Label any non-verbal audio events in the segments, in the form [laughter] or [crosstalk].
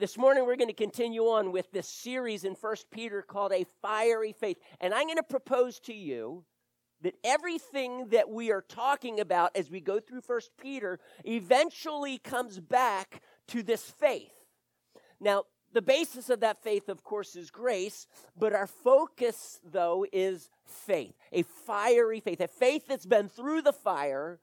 This morning we're going to continue on with this series in First Peter called A Fiery Faith. And I'm going to propose to you that everything that we are talking about as we go through First Peter eventually comes back to this faith. Now, the basis of that faith, of course, is grace, but our focus, though, is faith. A fiery faith, a faith that's been through the fire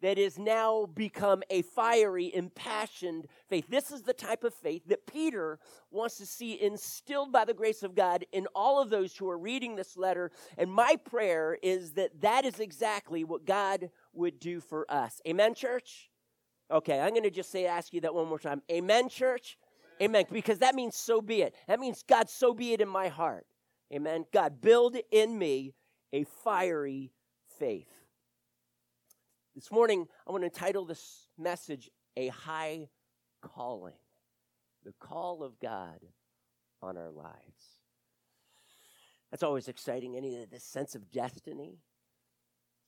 that is now become a fiery, impassioned faith. This is the type of faith that Peter wants to see instilled by the grace of God in all of those who are reading this letter. And my prayer is that that is exactly what God would do for us. Amen, church? Okay, I'm going to just say, ask you that one more time. Amen, church? Amen. Because that means so be it. That means God, so be it in my heart. Amen. God, build in me a fiery faith. This morning, I want to title this message A High Calling, the call of God on our lives. That's always exciting, any of this sense of destiny.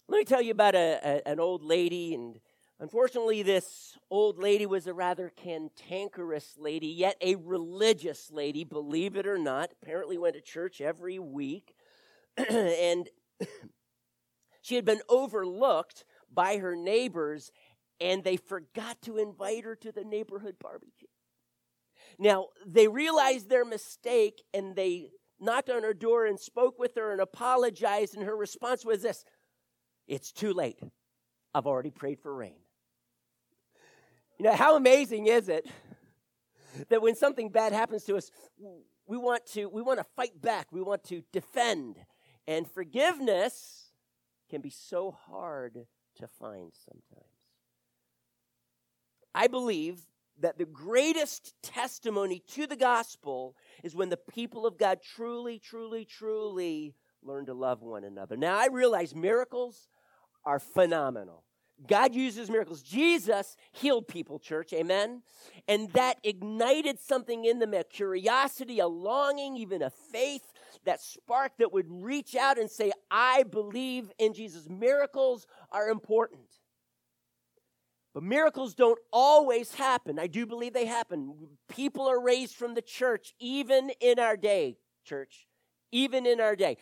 Let me tell you about a, a, an old lady, and unfortunately, this old lady was a rather cantankerous lady, yet a religious lady, believe it or not. Apparently, went to church every week, [clears throat] and [clears throat] she had been overlooked by her neighbors, and they forgot to invite her to the neighborhood barbecue. Now, they realized their mistake and they knocked on her door and spoke with her and apologized, and her response was this It's too late. I've already prayed for rain. You know, how amazing is it that when something bad happens to us, we want to we want to fight back, we want to defend. And forgiveness can be so hard to find sometimes. I believe that the greatest testimony to the gospel is when the people of God truly, truly, truly learn to love one another. Now, I realize miracles are phenomenal. God uses miracles. Jesus healed people, church, amen? And that ignited something in them a curiosity, a longing, even a faith that spark that would reach out and say, I believe in Jesus. Miracles are important. But miracles don't always happen. I do believe they happen. People are raised from the church, even in our day, church, even in our day.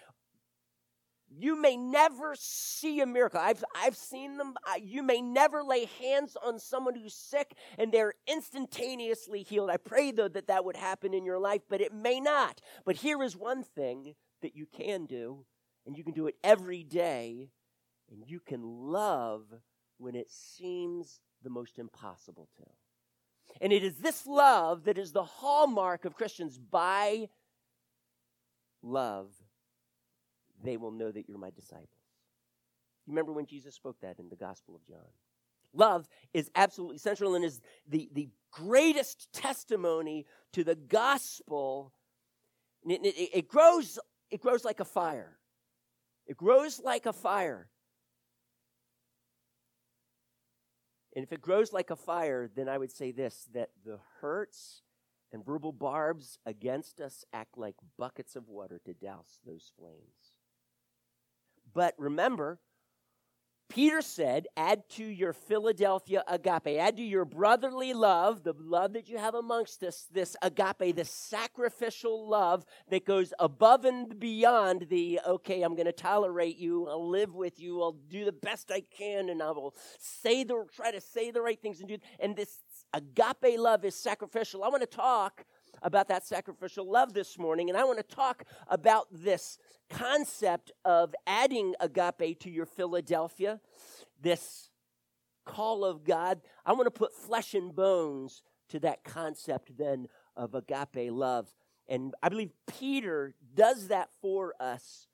You may never see a miracle. I've, I've seen them. You may never lay hands on someone who's sick and they're instantaneously healed. I pray, though, that that would happen in your life, but it may not. But here is one thing that you can do, and you can do it every day, and you can love when it seems the most impossible to. And it is this love that is the hallmark of Christians. By love, they will know that you're my disciples. You remember when Jesus spoke that in the Gospel of John? Love is absolutely central and is the, the greatest testimony to the gospel. It, it, it, grows, it grows like a fire. It grows like a fire. And if it grows like a fire, then I would say this that the hurts and verbal barbs against us act like buckets of water to douse those flames. But remember, Peter said, add to your Philadelphia agape, add to your brotherly love, the love that you have amongst us, this agape, this sacrificial love that goes above and beyond the, okay, I'm going to tolerate you, I'll live with you, I'll do the best I can, and I will say the, try to say the right things and do, and this agape love is sacrificial. I want to talk about that sacrificial love this morning, and I want to talk about this concept of adding agape to your Philadelphia, this call of God. I want to put flesh and bones to that concept then of agape love. And I believe Peter does that for us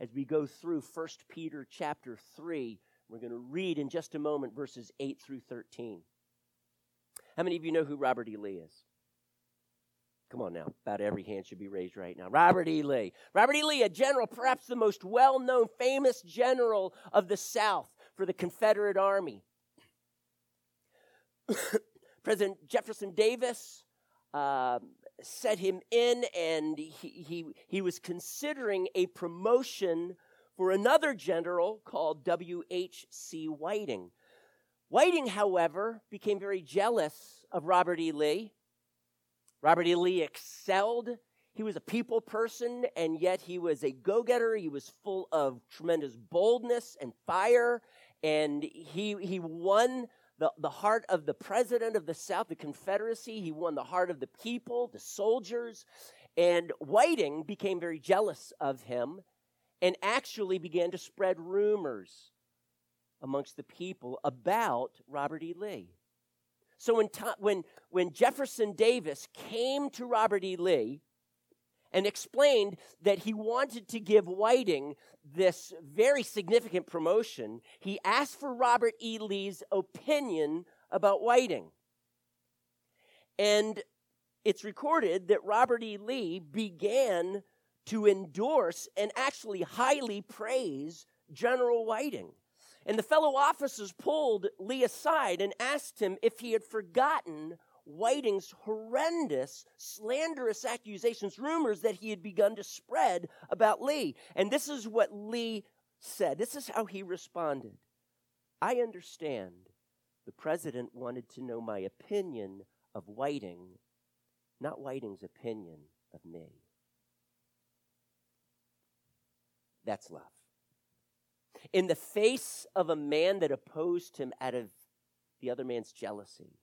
as we go through 1 Peter chapter 3. We're going to read in just a moment verses 8 through 13. How many of you know who Robert E. Lee is? Come on now, about every hand should be raised right now. Robert E. Lee. Robert E. Lee, a general, perhaps the most well known, famous general of the South for the Confederate Army. [coughs] President Jefferson Davis uh, set him in, and he, he, he was considering a promotion for another general called W.H.C. Whiting. Whiting, however, became very jealous of Robert E. Lee Robert E. Lee excelled. He was a people person, and yet he was a go getter. He was full of tremendous boldness and fire, and he, he won the, the heart of the president of the South, the Confederacy. He won the heart of the people, the soldiers. And Whiting became very jealous of him and actually began to spread rumors amongst the people about Robert E. Lee. So when, when, when Jefferson Davis came to Robert E. Lee and explained that he wanted to give Whiting this very significant promotion, he asked for Robert E. Lee's opinion about Whiting. And it's recorded that Robert E. Lee began to endorse and actually highly praise General Whiting. And the fellow officers pulled Lee aside and asked him if he had forgotten Whiting's horrendous, slanderous accusations, rumors that he had begun to spread about Lee. And this is what Lee said. This is how he responded I understand the president wanted to know my opinion of Whiting, not Whiting's opinion of me. That's love in the face of a man that opposed him out of the other man's jealousy,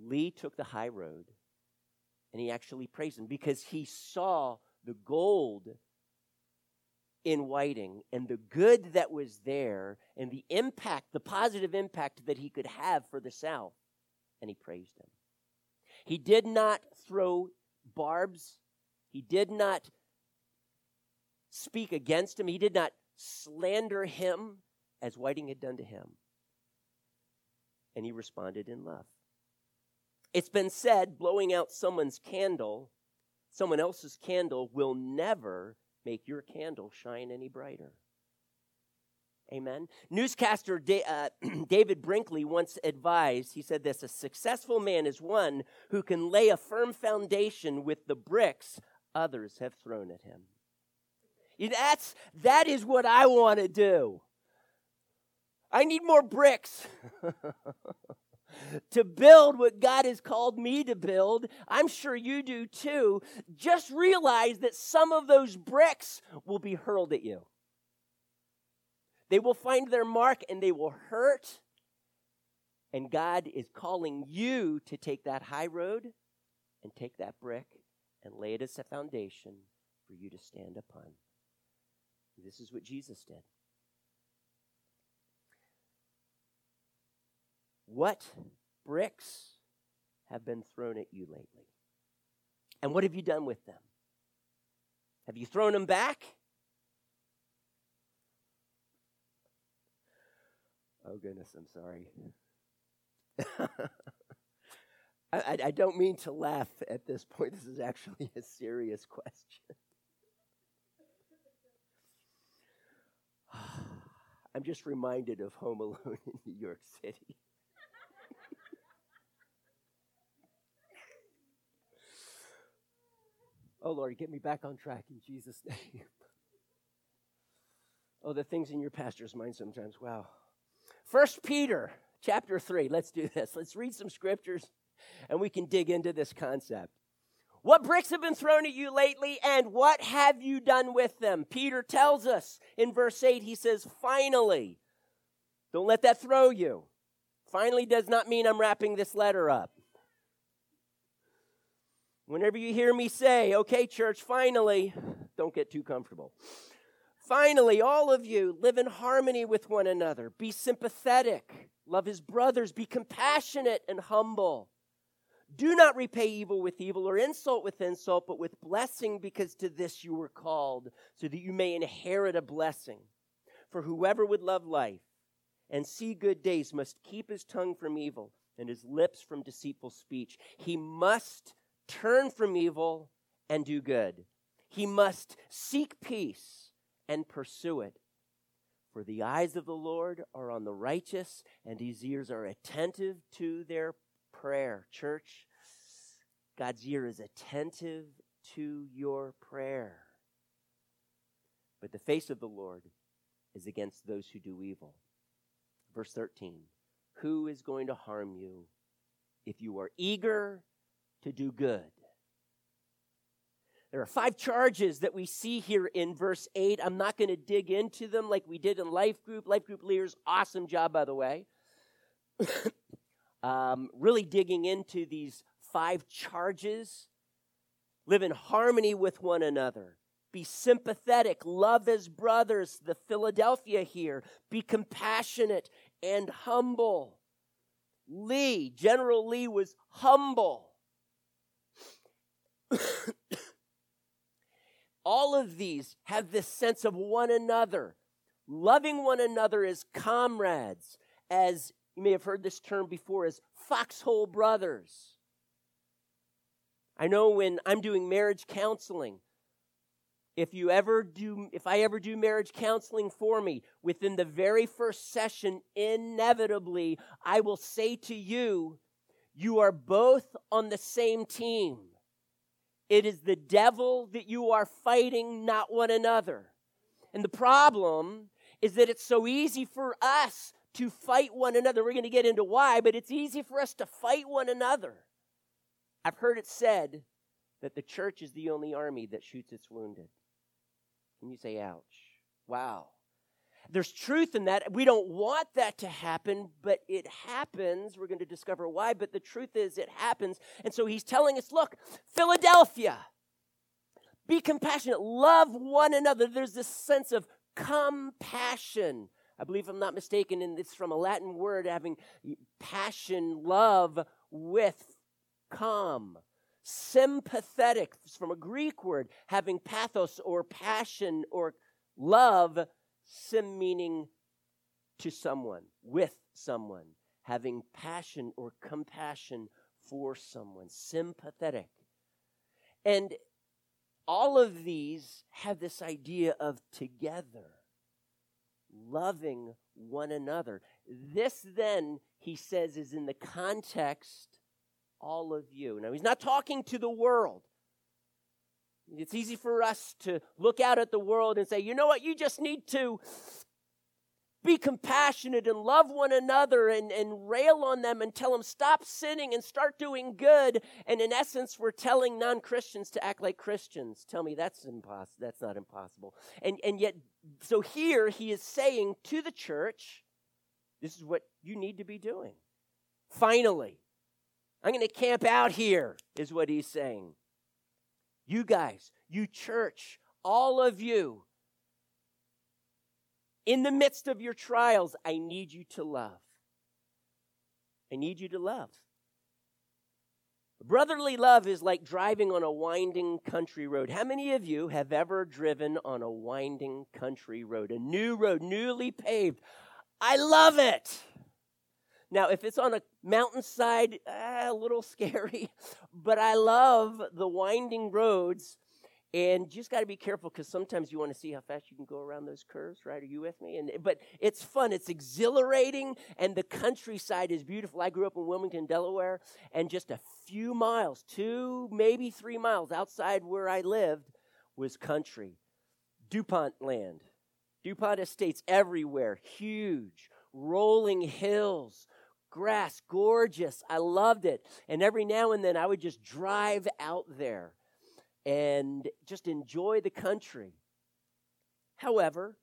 Lee took the high road and he actually praised him because he saw the gold in Whiting and the good that was there and the impact, the positive impact that he could have for the South, and he praised him. He did not throw barbs, he did not speak against him. He did not slander him as Whiting had done to him. And he responded in love. It's been said blowing out someone's candle, someone else's candle, will never make your candle shine any brighter. Amen. Newscaster da- uh, [clears throat] David Brinkley once advised, he said this a successful man is one who can lay a firm foundation with the bricks others have thrown at him. That's, that is what I want to do. I need more bricks [laughs] to build what God has called me to build. I'm sure you do too. Just realize that some of those bricks will be hurled at you. They will find their mark and they will hurt. And God is calling you to take that high road and take that brick and lay it as a foundation for you to stand upon. This is what Jesus did. What bricks have been thrown at you lately? And what have you done with them? Have you thrown them back? Oh, goodness, I'm sorry. [laughs] I, I, don't mean to laugh at this point. This is actually a serious [laughs] question. I'm just reminded of Home Alone in New York City. [laughs] oh, Lord, get me back on track in Jesus' name. [laughs] oh, the things in your pastor's mind sometimes. Wow. First Peter chapter 3. Let's do this. Let's read some scriptures and we can dig into this concept. What bricks have been thrown at you lately, and what have you done with them? Peter tells us in verse 8, he says, Finally. Don't let that throw you. Finally does not mean I'm wrapping this letter up. Whenever you hear me say, okay, church, finally, don't get too comfortable. Finally, all of you live in harmony with one another. Be sympathetic. Love his brothers. Be compassionate and humble. Do not repay evil with evil or insult with insult, but with blessing, because to this you were called, so that you may inherit a blessing. For whoever would love life and see good days must keep his tongue from evil and his lips from deceitful speech. He must turn from evil and do good. He must seek peace and pursue it. For the eyes of the Lord are on the righteous, and his ears are attentive to their prayer. Church, God's ear is attentive to your prayer. But the face of the Lord is against those who do evil. Verse 13 Who is going to harm you if you are eager to do good. There are five charges that we see here in verse 8. I'm not going to dig into them like we did in Life Group. Life Group leaders, awesome job, by the way. [laughs] um, really digging into these five charges. Live in harmony with one another. Be sympathetic. Love as brothers. The Philadelphia here. Be compassionate and humble. Lee, General Lee was humble. [coughs] All of these have this sense of one another, loving one another as comrades, as you may have heard this term before, as foxhole brothers. I know when I'm doing marriage counseling, if you ever do if i ever do marriage counseling for me within the very first session inevitably i will say to you you are both on the same team it is the devil that you are fighting not one another and the problem is that it's so easy for us to fight one another we're going to get into why but it's easy for us to fight one another i've heard it said that the church is the only army that shoots its wounded and you say, ouch. Wow. There's truth in that. We don't want that to happen, but it happens. We're going to discover why, but the truth is it happens. And so he's telling us look, Philadelphia, be compassionate, love one another. There's this sense of compassion. I believe, I'm not mistaken, and it's from a Latin word having passion, love with calm sympathetic from a Greek word, having pathos or passion or love, sim meaning to someone, with someone, having passion or compassion for someone, sympathetic. And all of these have this idea of together, loving one another. This, then, he says, is in the context all of you. Now, he's not talking to the world. It's easy for us to look out at the world and say, you know what, you just need to be compassionate and love one another and, and rail on them and tell them stop sinning and start doing good. And in essence, we're telling non Christians to act like Christians. Tell me that's impossible. That's not impossible. And, and yet, so here he is saying to the church, this is what you need to be doing. Finally, I'm going to camp out here, is what he's saying. You guys, you church, all of you, in the midst of your trials, I need you to love. I need you to love. Brotherly love is like driving on a winding country road. How many of you have ever driven on a winding country road, a new road, newly paved? I love it. Now, if it's on a mountainside, uh, a little [laughs] scary, but I love the winding roads. And you just got to be careful because sometimes you want to see how fast you can go around those curves, right? Are you with me? And but it's fun, it's exhilarating, and the countryside is beautiful. I grew up in Wilmington, Delaware, and just a few miles, two maybe three miles outside where I lived, was country. DuPont land, DuPont estates everywhere, huge, rolling hills, grass, gorgeous. I loved it. And every now and then I would just drive out there and just enjoy the country. However,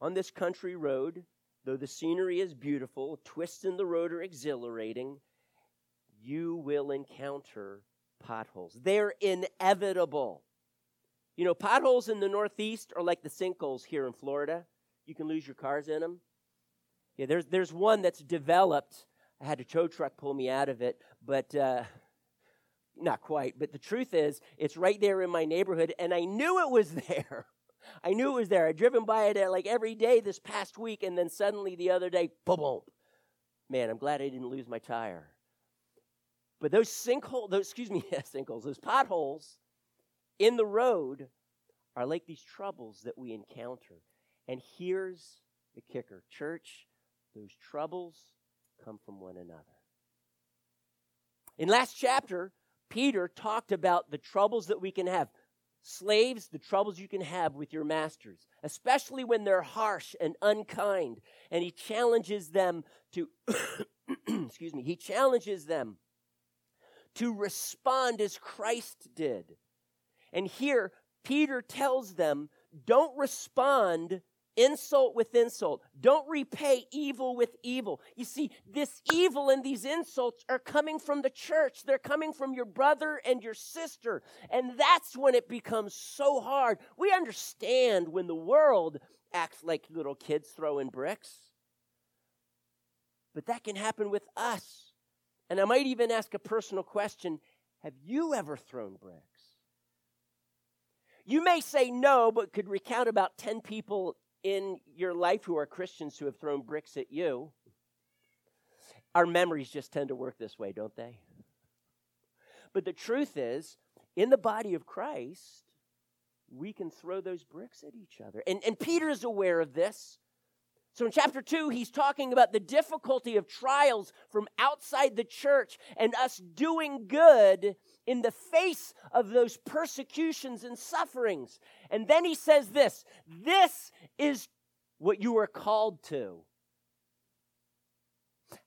on this country road, though the scenery is beautiful, twists in the road are exhilarating, you will encounter potholes. They're inevitable. You know, potholes in the Northeast are like the sinkholes here in Florida. You can lose your cars in them. Yeah, there's, there's one that's developed. I had a tow truck pull me out of it, but uh, not quite. But the truth is, it's right there in my neighborhood, and I knew it was [laughs] there. I knew it was there. I'd driven by it uh, like every day this past week, and then suddenly the other day, boom, boom. Man, I'm glad I didn't lose my tire. But those sinkholes, those excuse me, [laughs] sinkholes, those potholes in the road are like these troubles that we encounter. And here's the kicker, church. Those troubles come from one another. In last chapter, Peter talked about the troubles that we can have. Slaves, the troubles you can have with your masters, especially when they're harsh and unkind. And he challenges them to, [coughs] excuse me, he challenges them to respond as Christ did. And here, Peter tells them don't respond insult with insult. Don't repay evil with evil. You see, this evil and these insults are coming from the church. They're coming from your brother and your sister. And that's when it becomes so hard. We understand when the world acts like little kids throwing bricks. But that can happen with us. And I might even ask a personal question Have you ever thrown bricks? You may say no, but could recount about 10 people in your life who are Christians who have thrown bricks at you. Our memories just tend to work this way, don't they? But the truth is, in the body of Christ, we can throw those bricks at each other. And, and Peter is aware of this. So in chapter 2, he's talking about the difficulty of trials from outside the church and us doing good in the face of those persecutions and sufferings. And then he says this this is what you are called to.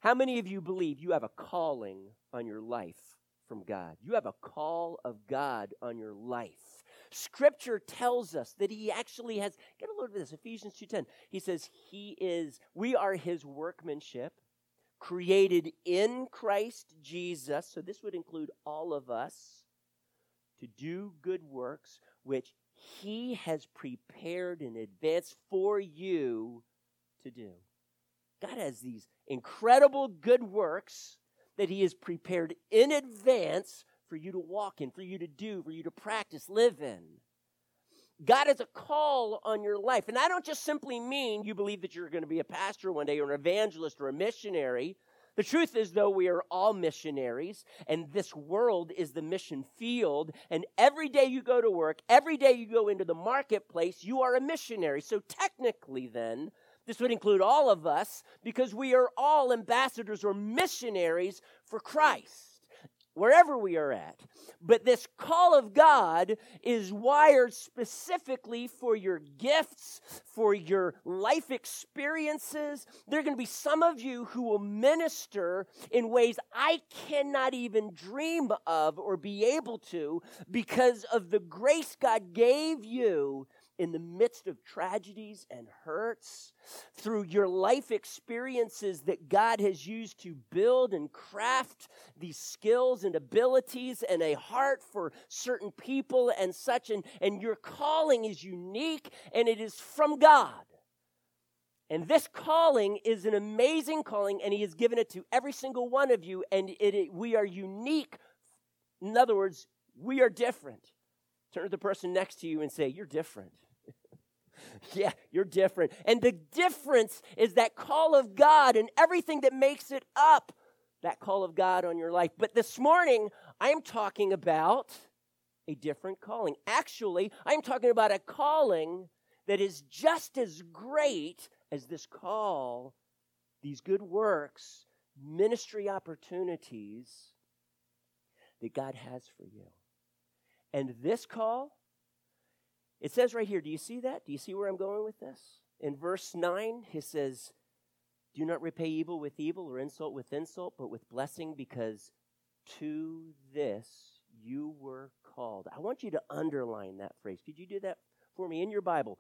How many of you believe you have a calling on your life from God? You have a call of God on your life. Scripture tells us that he actually has, get a load of this, Ephesians 2.10. He says he is, we are his workmanship, created in Christ Jesus. So this would include all of us to do good works, which he has prepared in advance for you to do. God has these incredible good works that he has prepared in advance for you to walk in, for you to do, for you to practice, live in. God has a call on your life. And I don't just simply mean you believe that you're going to be a pastor one day or an evangelist or a missionary. The truth is, though, we are all missionaries, and this world is the mission field. And every day you go to work, every day you go into the marketplace, you are a missionary. So, technically, then, this would include all of us because we are all ambassadors or missionaries for Christ wherever we are at. But this call of God is wired specifically for your gifts, for your life experiences. There are going to be some of you who will minister in ways I cannot even dream of or be able to because of the grace God gave you in the midst of tragedies and hurts, through your life experiences that God has used to build and craft these skills and abilities and a heart for certain people and such. And, and your calling is unique and it is from God. And this calling is an amazing calling, and He has given it to every single one of you, and it, it, we are unique. In other words, we are different. Turn to the person next to you and say, You're different. [laughs] yeah, you're different. And the difference is that call of God and everything that makes it up, that call of God on your life. But this morning, I'm talking about a different calling. Actually, I'm talking about a calling that is just as great as this call, these good works, ministry opportunities that God has for you. And this call it says right here, do you see that? Do you see where I'm going with this? In verse 9, he says, Do not repay evil with evil or insult with insult, but with blessing, because to this you were called. I want you to underline that phrase. Could you do that for me in your Bible?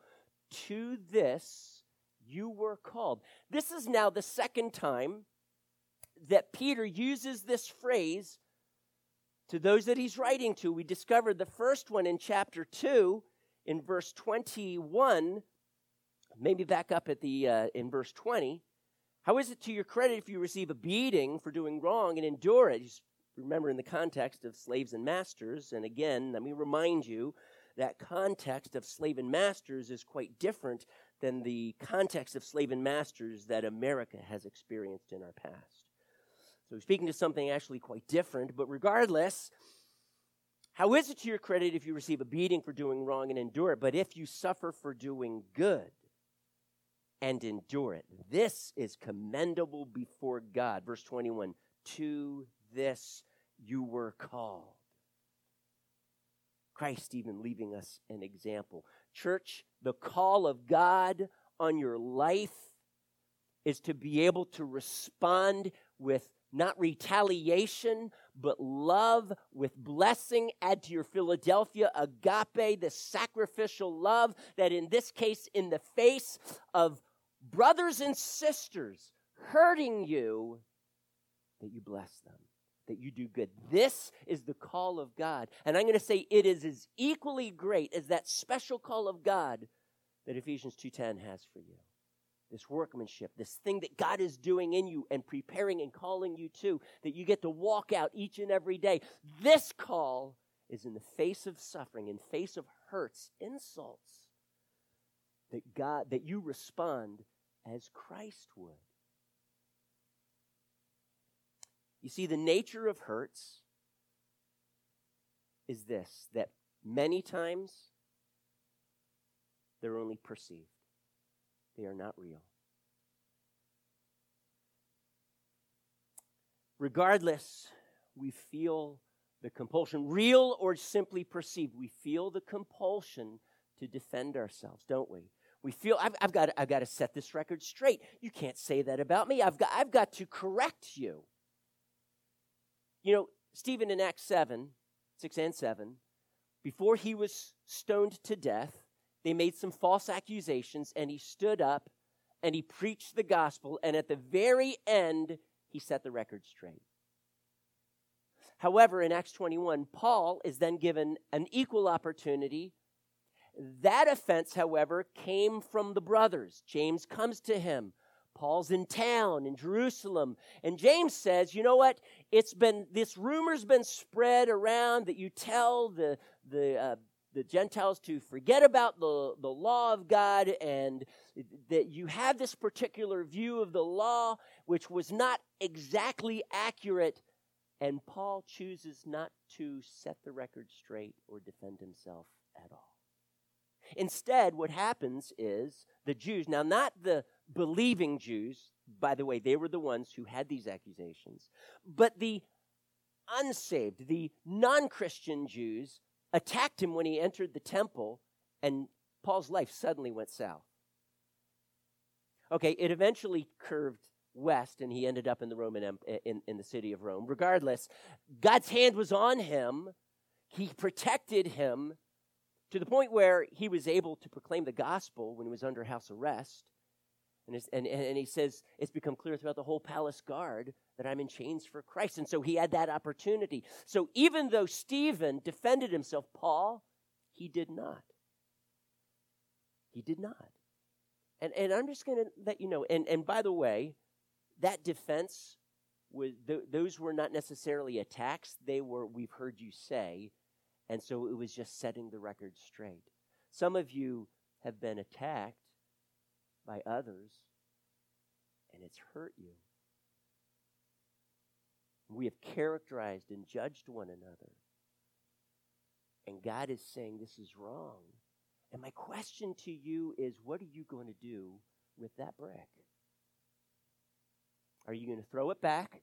To this you were called. This is now the second time that Peter uses this phrase to those that he's writing to. We discovered the first one in chapter 2 in verse 21, maybe back up at the uh, in verse 20. How is it to your credit if you receive a beating for doing wrong and endure it? Just remember in the context of slaves and masters, and again, let me remind you that context of slave and masters is quite different than the context of slave and masters that America has experienced in our past. So, speaking to something actually quite different, but regardless, how is it to your credit if you receive a beating for doing wrong and endure it? But if you suffer for doing good and endure it, this is commendable before God. Verse 21 To this you were called. Christ even leaving us an example. Church, the call of God on your life is to be able to respond with not retaliation, but love with blessing. Add to your Philadelphia agape, the sacrificial love that in this case, in the face of brothers and sisters hurting you, that you bless them, that you do good. This is the call of God. And I'm going to say it is as equally great as that special call of God that Ephesians 2:10 has for you this workmanship, this thing that God is doing in you and preparing and calling you to, that you get to walk out each and every day. This call is in the face of suffering, in face of hurts, insults, that God that you respond as Christ would. You see, the nature of hurts is this that many times they're only perceived. They are not real. Regardless, we feel the compulsion, real or simply perceived, we feel the compulsion to defend ourselves, don't we? We feel I've, I've, got, I've got to set this record straight. You can't say that about me. I've got, I've got to correct you. You know, Stephen in Acts 7, 6 and 7, before he was stoned to death, they made some false accusations, and he stood up and he preached the gospel, and at the very end, he set the record straight. However, in Acts 21, Paul is then given an equal opportunity. That offense, however, came from the brothers. James comes to him. Paul's in town in Jerusalem. And James says, you know what? It's been, this rumor's been spread around that you tell the, the uh, the Gentiles to forget about the, the law of God and that you have this particular view of the law, which was not exactly accurate. And Paul chooses not to set the record straight or defend himself at all. Instead, what happens is the Jews, now not the believing Jews, by the way, they were the ones who had these accusations, but the unsaved, the non Christian Jews, attacked him when he entered the temple, and Paul's life suddenly went south. Okay, it eventually curved west, and he ended up in the Roman in, in the city of Rome. Regardless, God's hand was on him. He protected him to the point where he was able to proclaim the gospel when he was under house arrest. And, and, and he says, It's become clear throughout the whole palace guard that I'm in chains for Christ. And so he had that opportunity. So even though Stephen defended himself, Paul, he did not. He did not. And, and I'm just going to let you know. And, and by the way, that defense was th- those were not necessarily attacks. They were, we've heard you say. And so it was just setting the record straight. Some of you have been attacked by others, and it's hurt you. We have characterized and judged one another. And God is saying this is wrong. And my question to you is what are you going to do with that brick? Are you going to throw it back?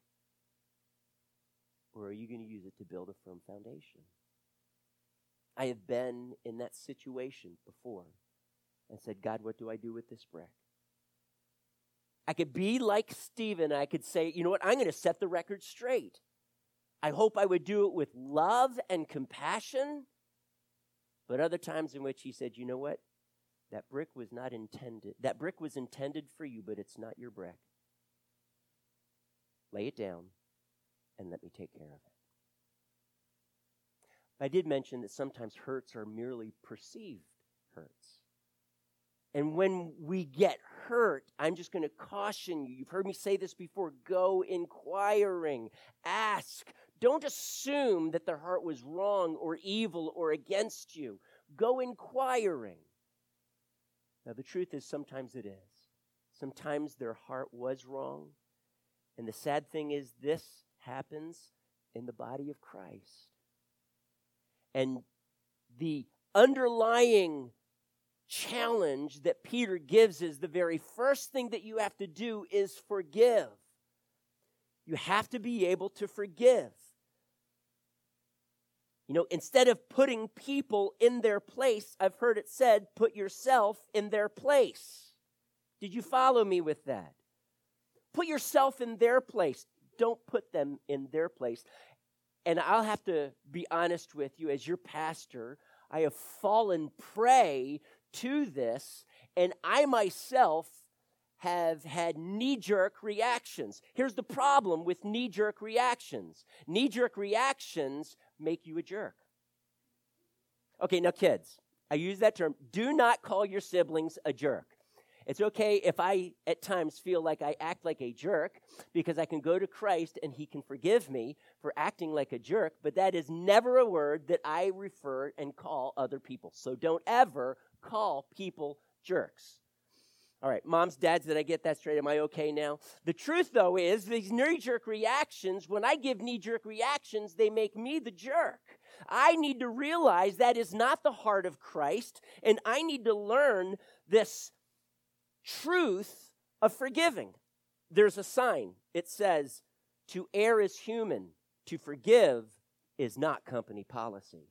Or are you going to use it to build a firm foundation? I have been in that situation before and said, God, what do I do with this brick? I could be like Stephen. I could say, you know what? I'm going to set the record straight. I hope I would do it with love and compassion. But other times in which he said, you know what? That brick was not intended. That brick was intended for you, but it's not your brick. Lay it down and let me take care of it. I did mention that sometimes hurts are merely perceived hurts. And when we get hurt, I'm just going to caution you. You've heard me say this before go inquiring, ask. Don't assume that their heart was wrong or evil or against you. Go inquiring. Now, the truth is, sometimes it is. Sometimes their heart was wrong. And the sad thing is, this happens in the body of Christ. And the underlying challenge that Peter gives is the very first thing that you have to do is forgive. You have to be able to forgive. You know, instead of putting people in their place, I've heard it said, put yourself in their place. Did you follow me with that? Put yourself in their place. don't put them in their place. And I'll have to be honest with you, as your pastor, I have fallen prey to this, and I myself have had knee jerk reactions. Here's the problem with knee jerk reactions knee jerk reactions make you a jerk. Okay, now, kids, I use that term. Do not call your siblings a jerk. It's okay if I at times feel like I act like a jerk because I can go to Christ and he can forgive me for acting like a jerk, but that is never a word that I refer and call other people. So don't ever call people jerks. All right, moms, dads, did I get that straight? Am I okay now? The truth, though, is these knee jerk reactions, when I give knee jerk reactions, they make me the jerk. I need to realize that is not the heart of Christ, and I need to learn this truth of forgiving. There's a sign. It says, To err is human, to forgive is not company policy.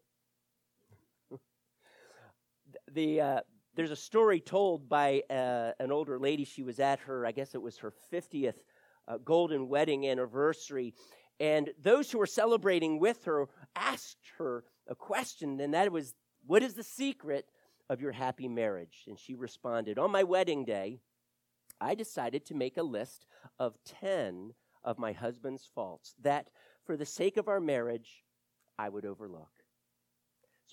The, uh, there's a story told by uh, an older lady. She was at her, I guess it was her 50th uh, golden wedding anniversary. And those who were celebrating with her asked her a question, and that was, What is the secret of your happy marriage? And she responded, On my wedding day, I decided to make a list of 10 of my husband's faults that, for the sake of our marriage, I would overlook.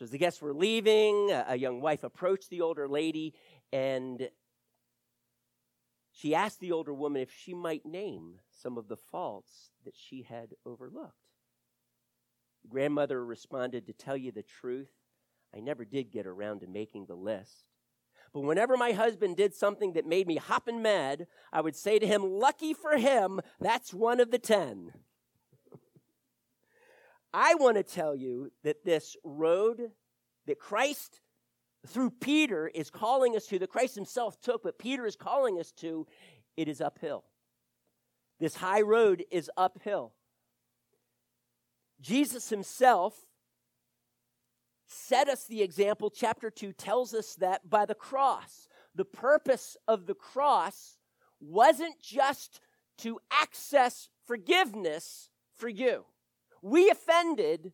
So, as the guests were leaving, a young wife approached the older lady and she asked the older woman if she might name some of the faults that she had overlooked. The grandmother responded, To tell you the truth, I never did get around to making the list. But whenever my husband did something that made me hopping mad, I would say to him, Lucky for him, that's one of the ten. I want to tell you that this road that Christ, through Peter, is calling us to, that Christ himself took, but Peter is calling us to, it is uphill. This high road is uphill. Jesus himself set us the example. Chapter 2 tells us that by the cross. The purpose of the cross wasn't just to access forgiveness for you. We offended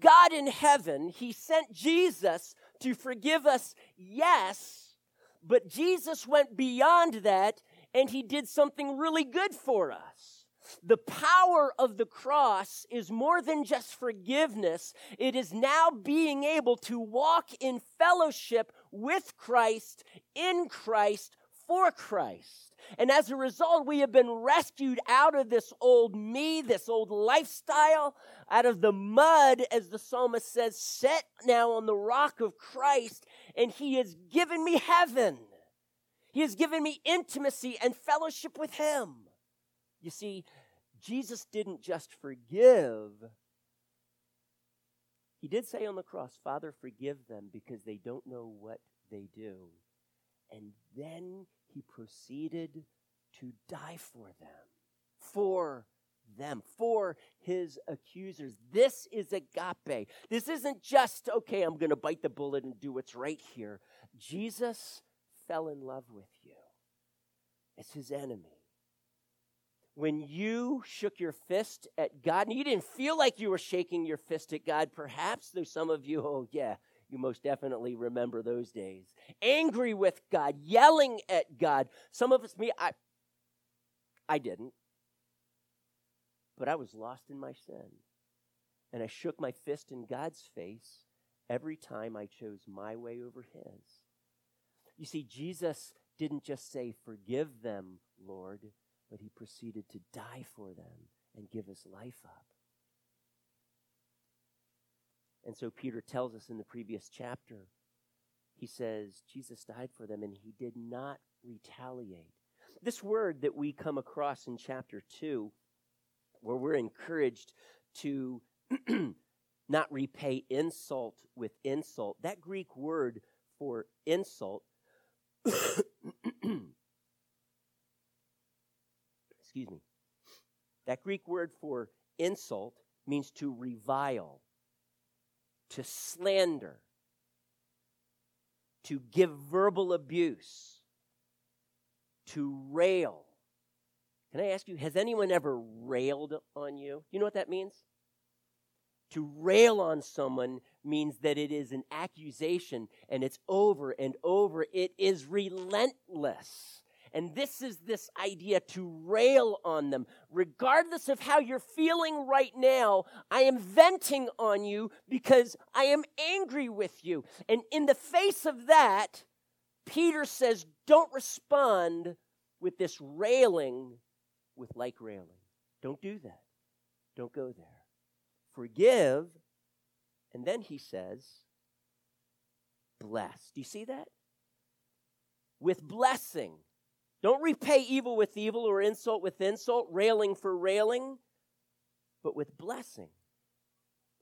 God in heaven. He sent Jesus to forgive us, yes, but Jesus went beyond that and he did something really good for us. The power of the cross is more than just forgiveness. It is now being able to walk in fellowship with Christ, in Christ, for Christ. And as a result, we have been rescued out of this old me, this old lifestyle, out of the mud, as the psalmist says, set now on the rock of Christ, and He has given me heaven. He has given me intimacy and fellowship with Him. You see, Jesus didn't just forgive, He did say on the cross, Father, forgive them because they don't know what they do. And then He proceeded to die for them, for them, for his accusers. This is agape. This isn't just, okay, I'm going to bite the bullet and do what's right here. Jesus fell in love with you as his enemy when you shook your fist at God, and you didn't feel like you were shaking your fist at God, perhaps, there's some of you, oh, yeah, you most definitely remember those days. Angry with God, yelling at God. Some of us, me, I, I didn't. But I was lost in my sin. And I shook my fist in God's face every time I chose my way over His. You see, Jesus didn't just say, Forgive them, Lord but he proceeded to die for them and give his life up. And so Peter tells us in the previous chapter, he says, Jesus died for them and he did not retaliate. This word that we come across in chapter 2, where we're encouraged to [clears throat] not repay insult with insult, that Greek word for insult [clears throat] excuse me. That Greek word for insult means to revile, to slander, to give verbal abuse, to rail, Can I ask you, has anyone ever railed on you? You know what that means? To rail on someone means that it is an accusation and it's over and over. It is relentless. And this is this idea to rail on them. Regardless of how you're feeling right now, I am venting on you because I am angry with you. And in the face of that, Peter says, don't respond with this railing with like railing. Don't do that. Don't go there. Forgive. And then he says, bless. Do you see that? With blessing. Don't repay evil with evil or insult with insult, railing for railing, but with blessing.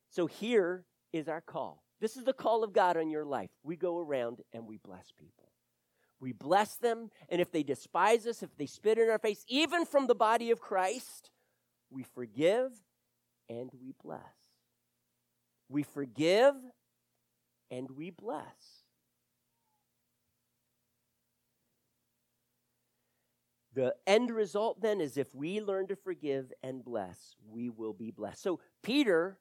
So here is our call. This is the call of God on your life. We go around and we bless people. We bless them, and if they despise us, if they spit in our face, even from the body of Christ, we forgive and we bless. We forgive and we bless. The end result then is if we learn to forgive and bless, we will be blessed. So Peter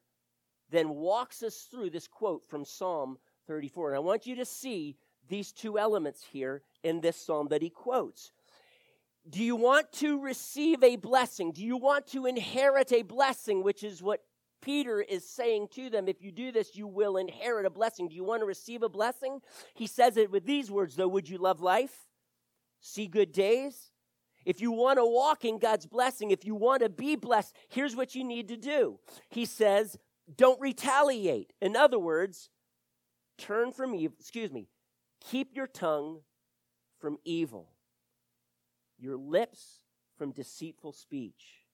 then walks us through this quote from Psalm 34. And I want you to see these two elements here in this psalm that he quotes. Do you want to receive a blessing? Do you want to inherit a blessing, which is what Peter is saying to them? If you do this, you will inherit a blessing. Do you want to receive a blessing? He says it with these words, though Would you love life? See good days? If you want to walk in God's blessing, if you want to be blessed, here's what you need to do. He says, don't retaliate. In other words, turn from evil, excuse me, keep your tongue from evil, your lips from deceitful speech.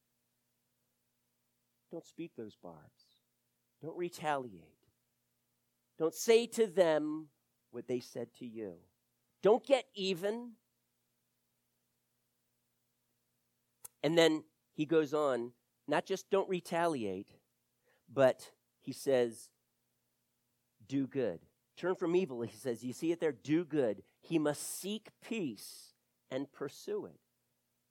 Don't speak those barbs. Don't retaliate. Don't say to them what they said to you. Don't get even. And then he goes on, not just don't retaliate, but he says, do good. Turn from evil, he says. You see it there? Do good. He must seek peace and pursue it.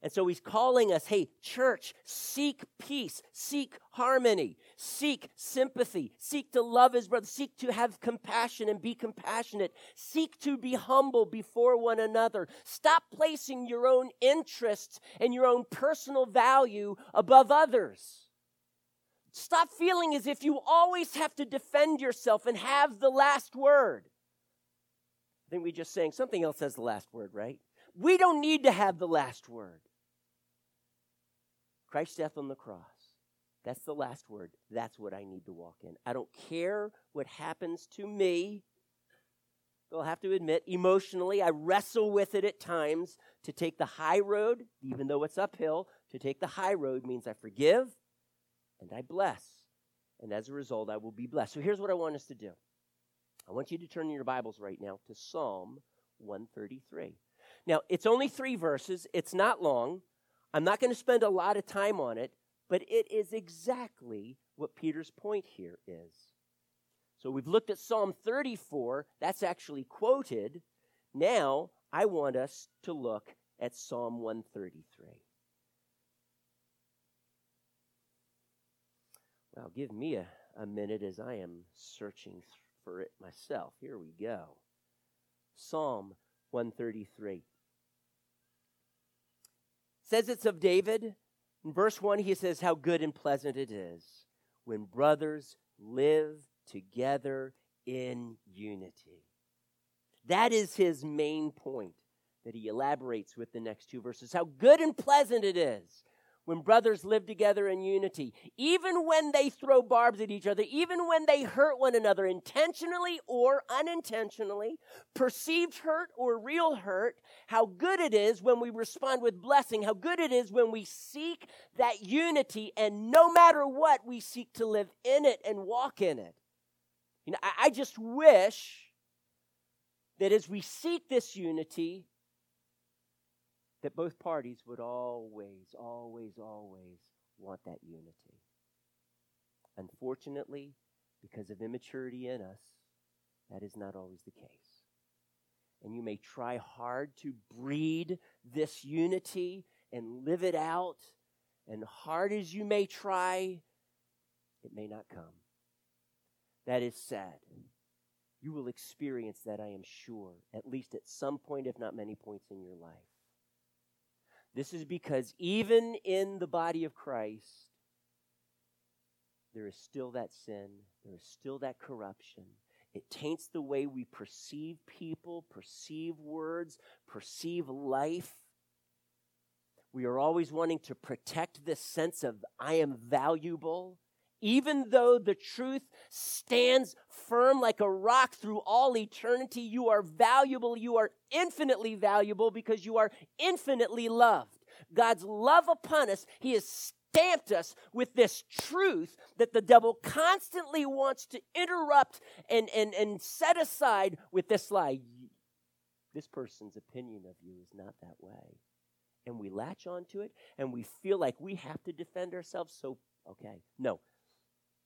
And so he's calling us, hey, church, seek peace, seek harmony, seek sympathy, seek to love his brother, seek to have compassion and be compassionate, seek to be humble before one another. Stop placing your own interests and your own personal value above others. Stop feeling as if you always have to defend yourself and have the last word. I think we just saying something else has the last word, right? We don't need to have the last word. Christ's death on the cross. That's the last word. That's what I need to walk in. I don't care what happens to me. I'll have to admit, emotionally, I wrestle with it at times. To take the high road, even though it's uphill, to take the high road means I forgive and I bless. And as a result, I will be blessed. So here's what I want us to do I want you to turn your Bibles right now to Psalm 133. Now, it's only three verses, it's not long. I'm not going to spend a lot of time on it, but it is exactly what Peter's point here is. So we've looked at Psalm 34, that's actually quoted. Now I want us to look at Psalm 133. Well, give me a, a minute as I am searching for it myself. Here we go. Psalm 133 says it's of David. In verse 1, he says, How good and pleasant it is when brothers live together in unity. That is his main point that he elaborates with the next two verses. How good and pleasant it is when brothers live together in unity, even when they throw barbs at each other, even when they hurt one another intentionally or unintentionally, perceived hurt or real hurt, how good it is when we respond with blessing, how good it is when we seek that unity, and no matter what, we seek to live in it and walk in it. You know, I, just wish that as we seek this unity, that both parties would always, always, always want that unity. Unfortunately, because of immaturity in us, that is not always the case. And you may try hard to breed this unity and live it out, and hard as you may try, it may not come. That is sad. You will experience that, I am sure, at least at some point, if not many points in your life. This is because even in the body of Christ, there is still that sin, there is still that corruption. It taints the way we perceive people, perceive words, perceive life. We are always wanting to protect this sense of I am valuable, even though the truth stands firm like a rock through all eternity. You are valuable. You are infinitely valuable because you are infinitely loved. God's love upon us, He has stamped us with this truth that the devil constantly wants to interrupt and, and, and set aside with this lie. This person's opinion of you is not that way. And we latch onto it and we feel like we have to defend ourselves. So, okay, no.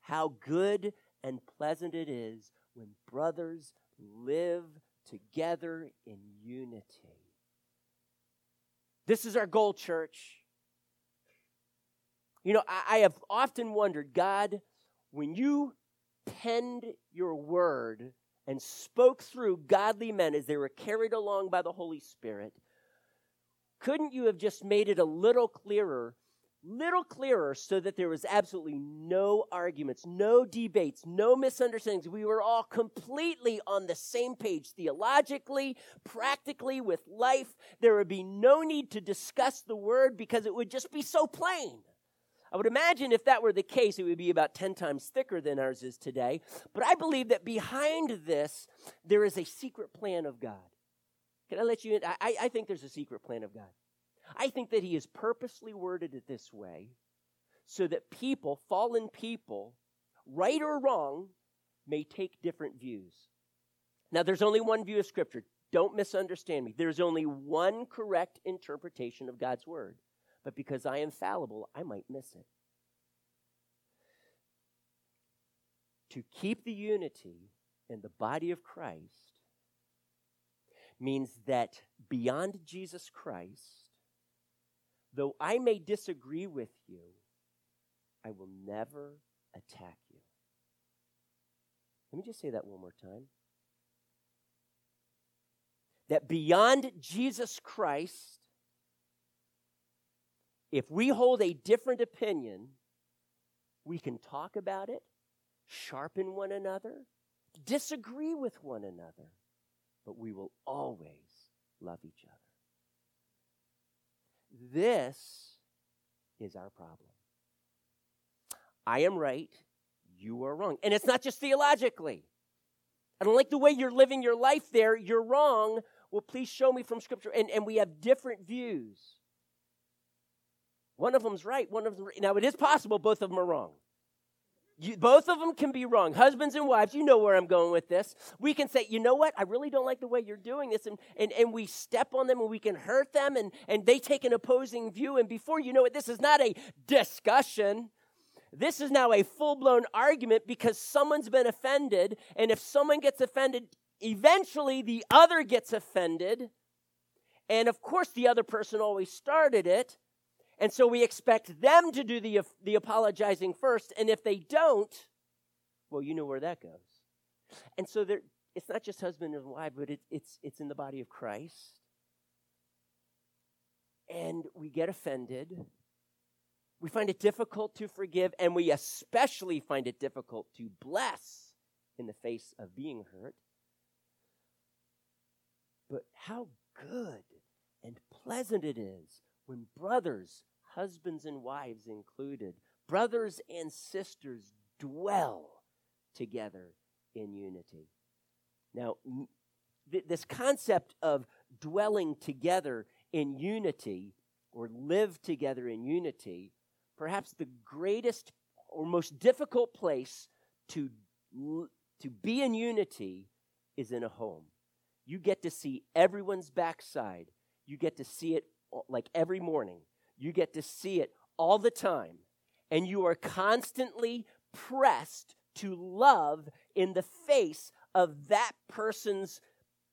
How good and pleasant it is when brothers live together in unity. This is our goal, church. You know, I, I have often wondered, God, when you penned your word and spoke through godly men as they were carried along by the Holy Spirit, couldn't you have just made it a little clearer, little clearer, so that there was absolutely no arguments, no debates, no misunderstandings? We were all completely on the same page, theologically, practically, with life. There would be no need to discuss the word because it would just be so plain. I would imagine if that were the case, it would be about 10 times thicker than ours is today. But I believe that behind this, there is a secret plan of God. Can I let you in? I, I think there's a secret plan of God. I think that He has purposely worded it this way so that people, fallen people, right or wrong, may take different views. Now, there's only one view of Scripture. Don't misunderstand me. There's only one correct interpretation of God's Word but because I am fallible, I might miss it. To keep the unity in the body of Christ means that beyond Jesus Christ, though I may disagree with you, I will never attack you. Let me just say that one more time. That beyond Jesus Christ, if we hold a different opinion, we can talk about it, sharpen one another, disagree with one another, but we will always love each other. This is our problem. I am right, you are wrong. And it's not just theologically. I don't like the way you're living your life there, you're wrong. Well, please show me from Scripture. And, and we have different views. One of them's right, one of them. Now, it is possible both of them are wrong. You, both of them can be wrong. Husbands and wives, you know where I'm going with this. We can say, you know what? I really don't like the way you're doing this. And, and, and we step on them and we can hurt them and, and they take an opposing view. And before you know it, this is not a discussion. This is now a full blown argument because someone's been offended. And if someone gets offended, eventually the other gets offended. And of course, the other person always started it. And so we expect them to do the, the apologizing first. And if they don't, well, you know where that goes. And so there, it's not just husband and wife, but it, it's, it's in the body of Christ. And we get offended. We find it difficult to forgive, and we especially find it difficult to bless in the face of being hurt. But how good and pleasant it is when brothers, husbands and wives included, brothers and sisters dwell together in unity. Now, th- this concept of dwelling together in unity or live together in unity, perhaps the greatest or most difficult place to, to be in unity is in a home. You get to see everyone's backside. You get to see it like every morning. You get to see it all the time. And you are constantly pressed to love in the face of that person's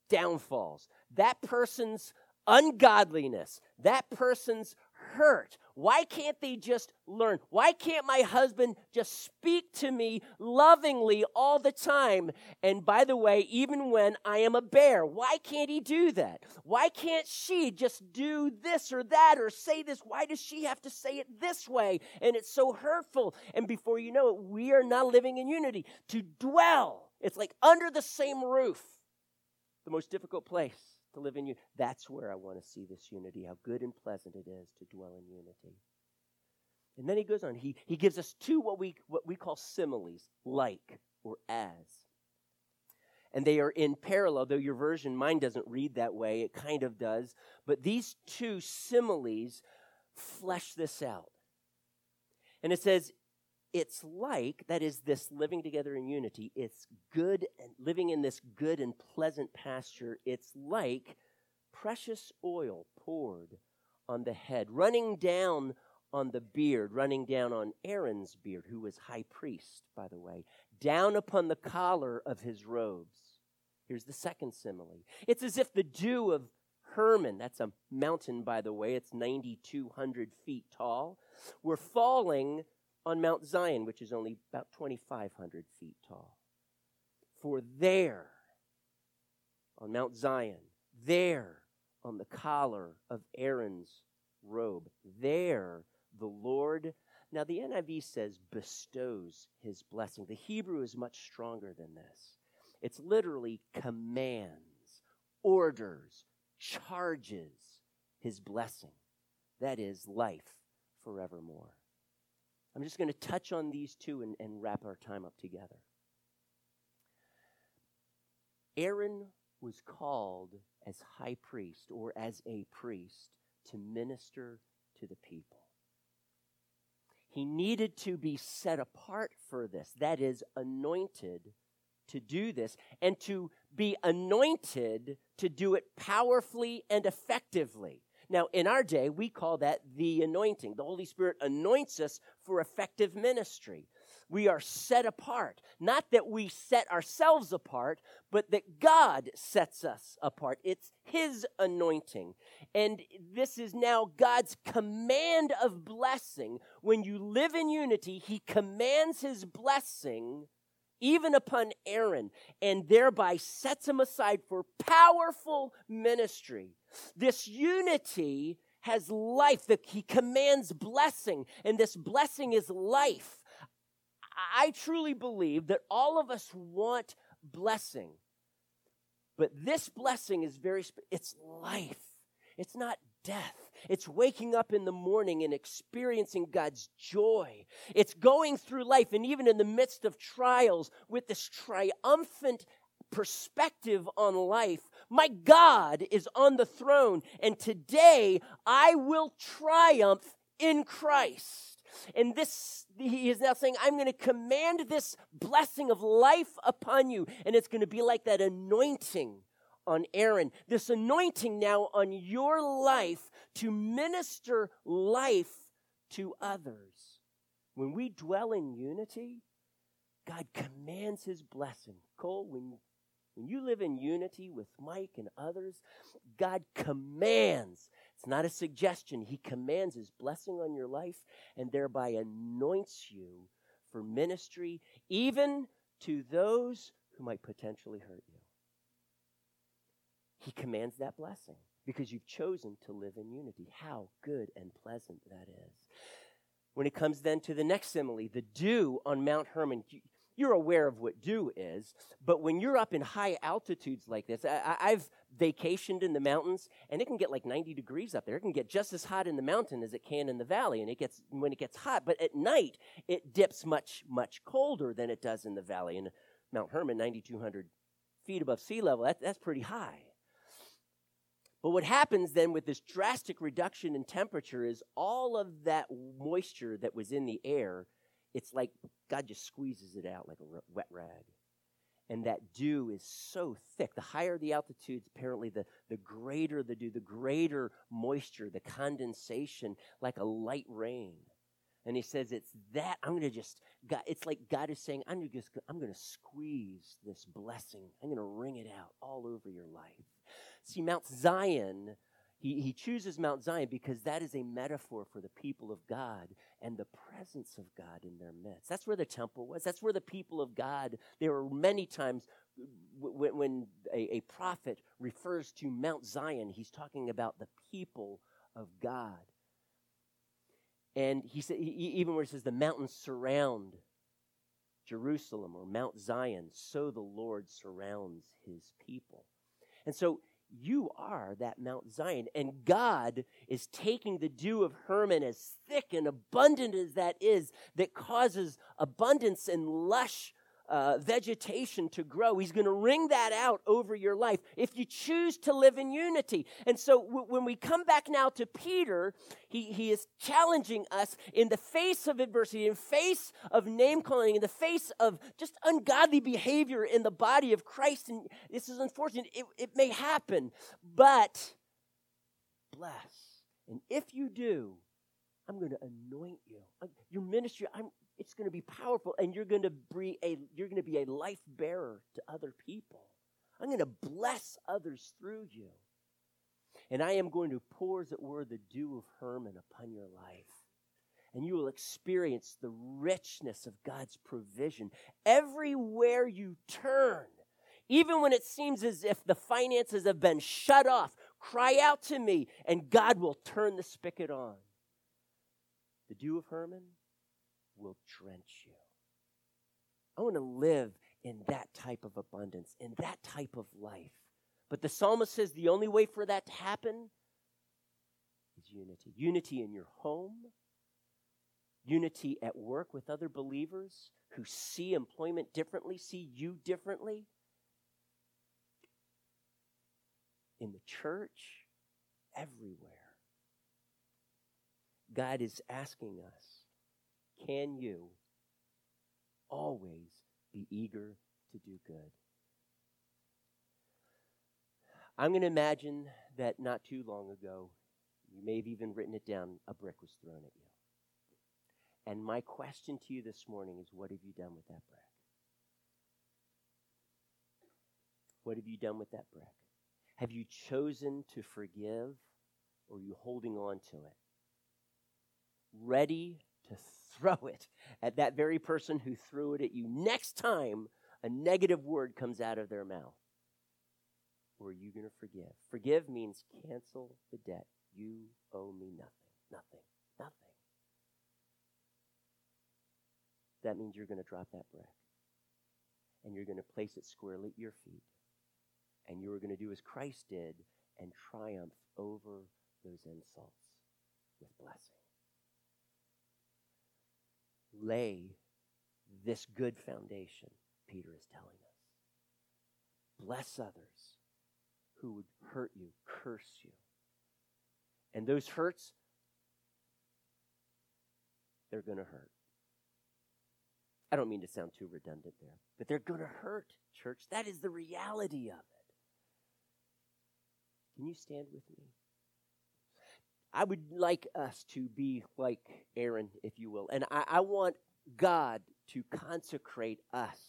downfalls, that person's ungodliness, that person's hurt? Why can't they just learn? Why can't my husband just speak to me lovingly all the time? And by the way, even when I am a bear, why can't he do that? Why can't she just do this or that or say this? Why does she have to say it this way? And it's so hurtful. And before you know it, we are not living in unity. To dwell, it's like under the same roof, the most difficult place to live in you. That's where I want to see this unity, how good and pleasant it is to dwell in unity. And then he goes on, he, he gives us two what we, what we call similes, like or as. And they are in parallel, though your version, mine doesn't read that way, it kind of does. But these two similes flesh this out. And it says, it's like, that is, this living together in unity, it's good and living in this good and pleasant pasture. It's like precious oil poured on the head, running down on the beard, running down on Aaron's beard, who was high priest, by the way, down upon the collar of his robes. Here's the second simile. It's as if the dew of Hermon, that's a mountain, by the way, it's 9,200 feet tall, were falling on Mount Zion, which is only about 2,500 feet tall. For there, on Mount Zion, there on the collar of Aaron's robe, there the Lord, now the NIV says bestows his blessing. The Hebrew is much stronger than this. It's literally commands, orders, charges his blessing. That is life forevermore. I'm just going to touch on these two and, and wrap our time up together. Aaron was called as high priest or as a priest to minister to the people. He needed to be set apart for this, that is, anointed to do this, and to be anointed to do it powerfully and effectively. Now, in our day, we call that the anointing. The Holy Spirit anoints us for effective ministry. We are set apart. Not that we set ourselves apart, but that God sets us apart. It's His anointing. And this is now God's command of blessing. When you live in unity, He commands His blessing even upon Aaron, and thereby sets him aside for powerful ministry. This unity has life, that he commands blessing, and this blessing is life. I truly believe that all of us want blessing. But this blessing is very, it's life. It's not death. It's waking up in the morning and experiencing God's joy. It's going through life and even in the midst of trials with this triumphant perspective on life. My God is on the throne, and today I will triumph in Christ. And this, he is now saying, I'm going to command this blessing of life upon you. And it's going to be like that anointing on Aaron, this anointing now on your life to minister life to others. When we dwell in unity, God commands his blessing. Cole, when, when you live in unity with Mike and others, God commands. It's not a suggestion. He commands his blessing on your life and thereby anoints you for ministry, even to those who might potentially hurt you. He commands that blessing because you've chosen to live in unity. How good and pleasant that is. When it comes then to the next simile, the dew on Mount Hermon, you're aware of what dew is, but when you're up in high altitudes like this, I, have vacationed in the mountains, and it can get like 90 degrees up there. It can get just as hot in the mountain as it can in the valley, and it gets when it gets hot. But at night, it dips much much colder than it does in the valley. And Mount Hermon, 9,200 feet above sea level, that, that's pretty high. But what happens then with this drastic reduction in temperature is all of that moisture that was in the air, it's like God just squeezes it out like a wet rag. And that dew is so thick. The higher the altitudes, apparently, the, the greater the dew, the greater moisture, the condensation, like a light rain. And he says, It's that. I'm going to just, God, it's like God is saying, I'm just, I'm going to squeeze this blessing. I'm going to wring it out all over your life. See, Mount Zion he, he chooses Mount Zion because that is a metaphor for the people of God and the presence of God in their midst. That's where the temple was. That's where the people of God, there were many times when, when a, a prophet refers to Mount Zion, he's talking about the people of God. And he said, even where it says the mountains surround Jerusalem or Mount Zion, so the Lord surrounds his people. And so you are that Mount Zion. And God is taking the dew of Hermon, as thick and abundant as that is, that causes abundance and lush uh, vegetation to grow. He's going to wring that out over your life if you choose to live in unity. And so w- when we come back now to Peter, he, he is challenging us in the face of adversity, in face of name calling, in the face of just ungodly behavior in the body of Christ. And this is unfortunate. It, it may happen, but bless. And if you do, I'm going to anoint you. Your ministry, I'm, it's going to be powerful and you're going to be a you're going to be a life bearer to other people. I'm going to bless others through you. And i am going to pour as it were the dew of hermon upon your life. And you will experience the richness of god's provision everywhere you turn. Even when it seems as if the finances have been shut off cry out to me and god will turn the spigot on. The dew of hermon will drench you. I want to live in that type of abundance, in that type of life. But the psalmist says the only way for that to happen is unity. Unity in your home, unity at work with other believers who see employment differently, see you differently. In the church, everywhere. God is asking us can you always be eager to do good? I'm going to imagine that not too long ago, you may have even written it down, a brick was thrown at you. And my question to you this morning is what have you done with that brick? What have you done with that brick? Have you chosen to forgive or are you holding on to it? Ready to throw it at that very person who threw it at you next time a negative word comes out of their mouth? Or are you going to forgive? Forgive means cancel the debt. You owe me nothing, nothing, nothing. That means you're going to drop that brick and you're going to place it squarely at your feet. And you are going to do as Christ did and triumph over those insults with blessing lay this good foundation, Peter is telling us. Bless others who would hurt you, curse you. And those hurts, they're going to hurt. I don't mean to sound too redundant there, but they're going to hurt, church. That is the reality of it. Can you stand with me? I would like us to be like Aaron, if you will. And I, I, want God to consecrate us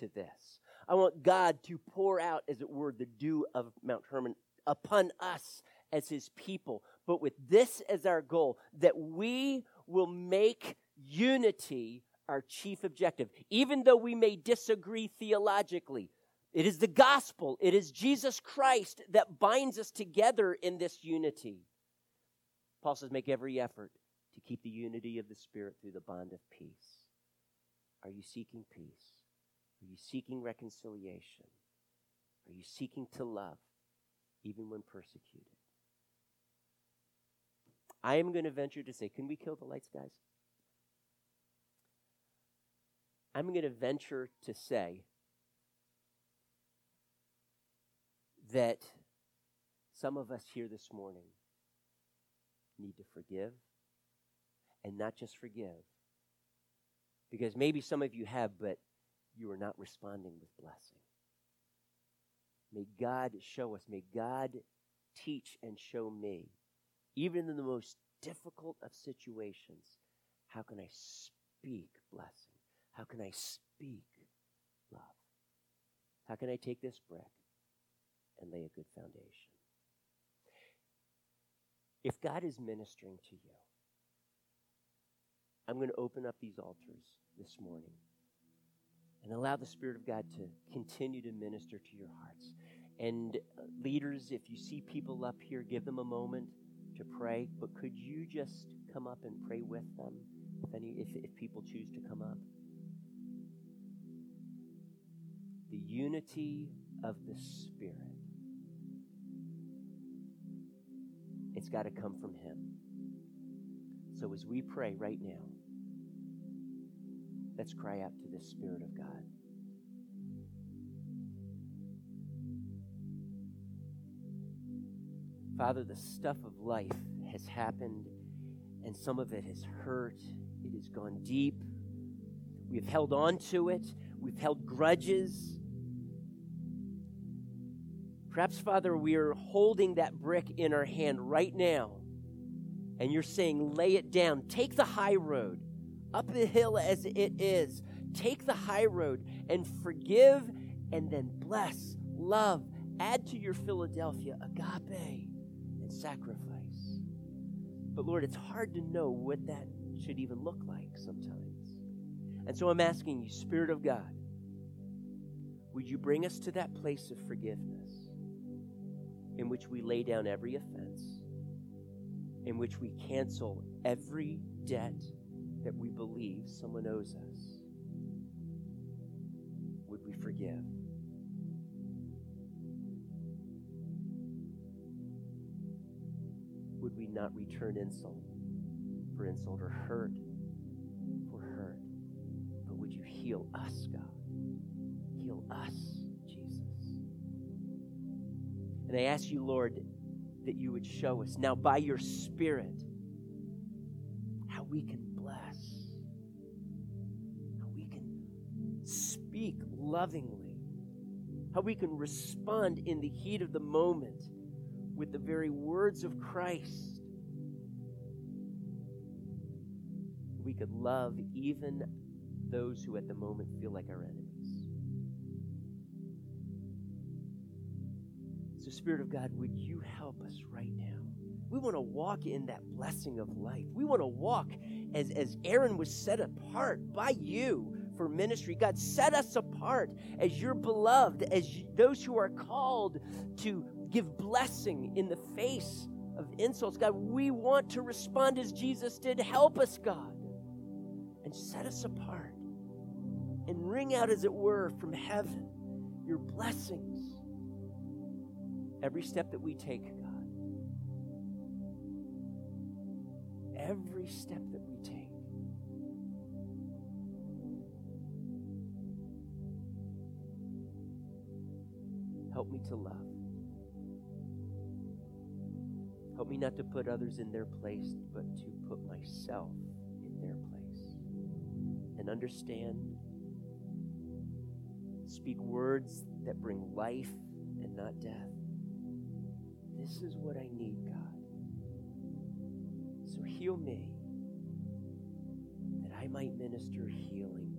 to this. I want God to pour out, as it were, the dew of Mount Hermon upon us as his people. But with this as our goal, that we will make unity our chief objective, even though we may disagree theologically. It is the gospel, it is Jesus Christ that binds us together in this unity. Paul says, make every effort to keep the unity of the Spirit through the bond of peace. Are you seeking peace? Are you seeking reconciliation? Are you seeking to love even when persecuted? I am going to venture to say, can we kill the lights, guys? I'm going to venture to say that some of us here this morning need to forgive and not just forgive. Because maybe some of you have, but you are not responding with blessing. May God show us, may God teach and show me, even in the most difficult of situations, how can I speak blessing? How can I speak love? How can I take this brick and lay a good foundation? If God is ministering to you, I'm going to open up these altars this morning and allow the Spirit of God to continue to minister to your hearts. And uh, leaders, if you see people up here, give them a moment to pray. But could you just come up and pray with them if any if, if people choose to come up? The unity of the Spirit. It's got to come from Him. So as we pray right now, let's cry out to the Spirit of God. Father, the stuff of life has happened, and some of it has hurt. It has gone deep. We've held on to it. We've held grudges. Perhaps, Father, we are holding that brick in our hand right now, and you're saying, lay it down. Take the high road, up the hill as it is. Take the high road and forgive and then bless, love, add to your Philadelphia agape and sacrifice. But Lord, it's hard to know what that should even look like sometimes. And so I'm asking you, Spirit of God, would you bring us to that place of forgiveness? In which we lay down every offense, in which we cancel every debt that we believe someone owes us. Would we forgive? Would we not return insult for insult or hurt for hurt? But would you heal us, God? Heal us. And I ask you, Lord, that you would show us now by your Spirit how we can bless, how we can speak lovingly, how we can respond in the heat of the moment with the very words of Christ. We could love even those who at the moment feel like our enemies. Spirit of God, would you help us right now? We want to walk in that blessing of life. We want to walk as, as Aaron was set apart by you for ministry. God, set us apart as your beloved, as those who are called to give blessing in the face of insults. God, we want to respond as Jesus did. Help us, God, and set us apart and wring out, as it were, from heaven your blessings Every step that we take, God, every step that we take, help me to love. Help me not to put others in their place, but to put myself in their place and understand, speak words that bring life and not death. This is what I need, God. So heal me that I might minister healing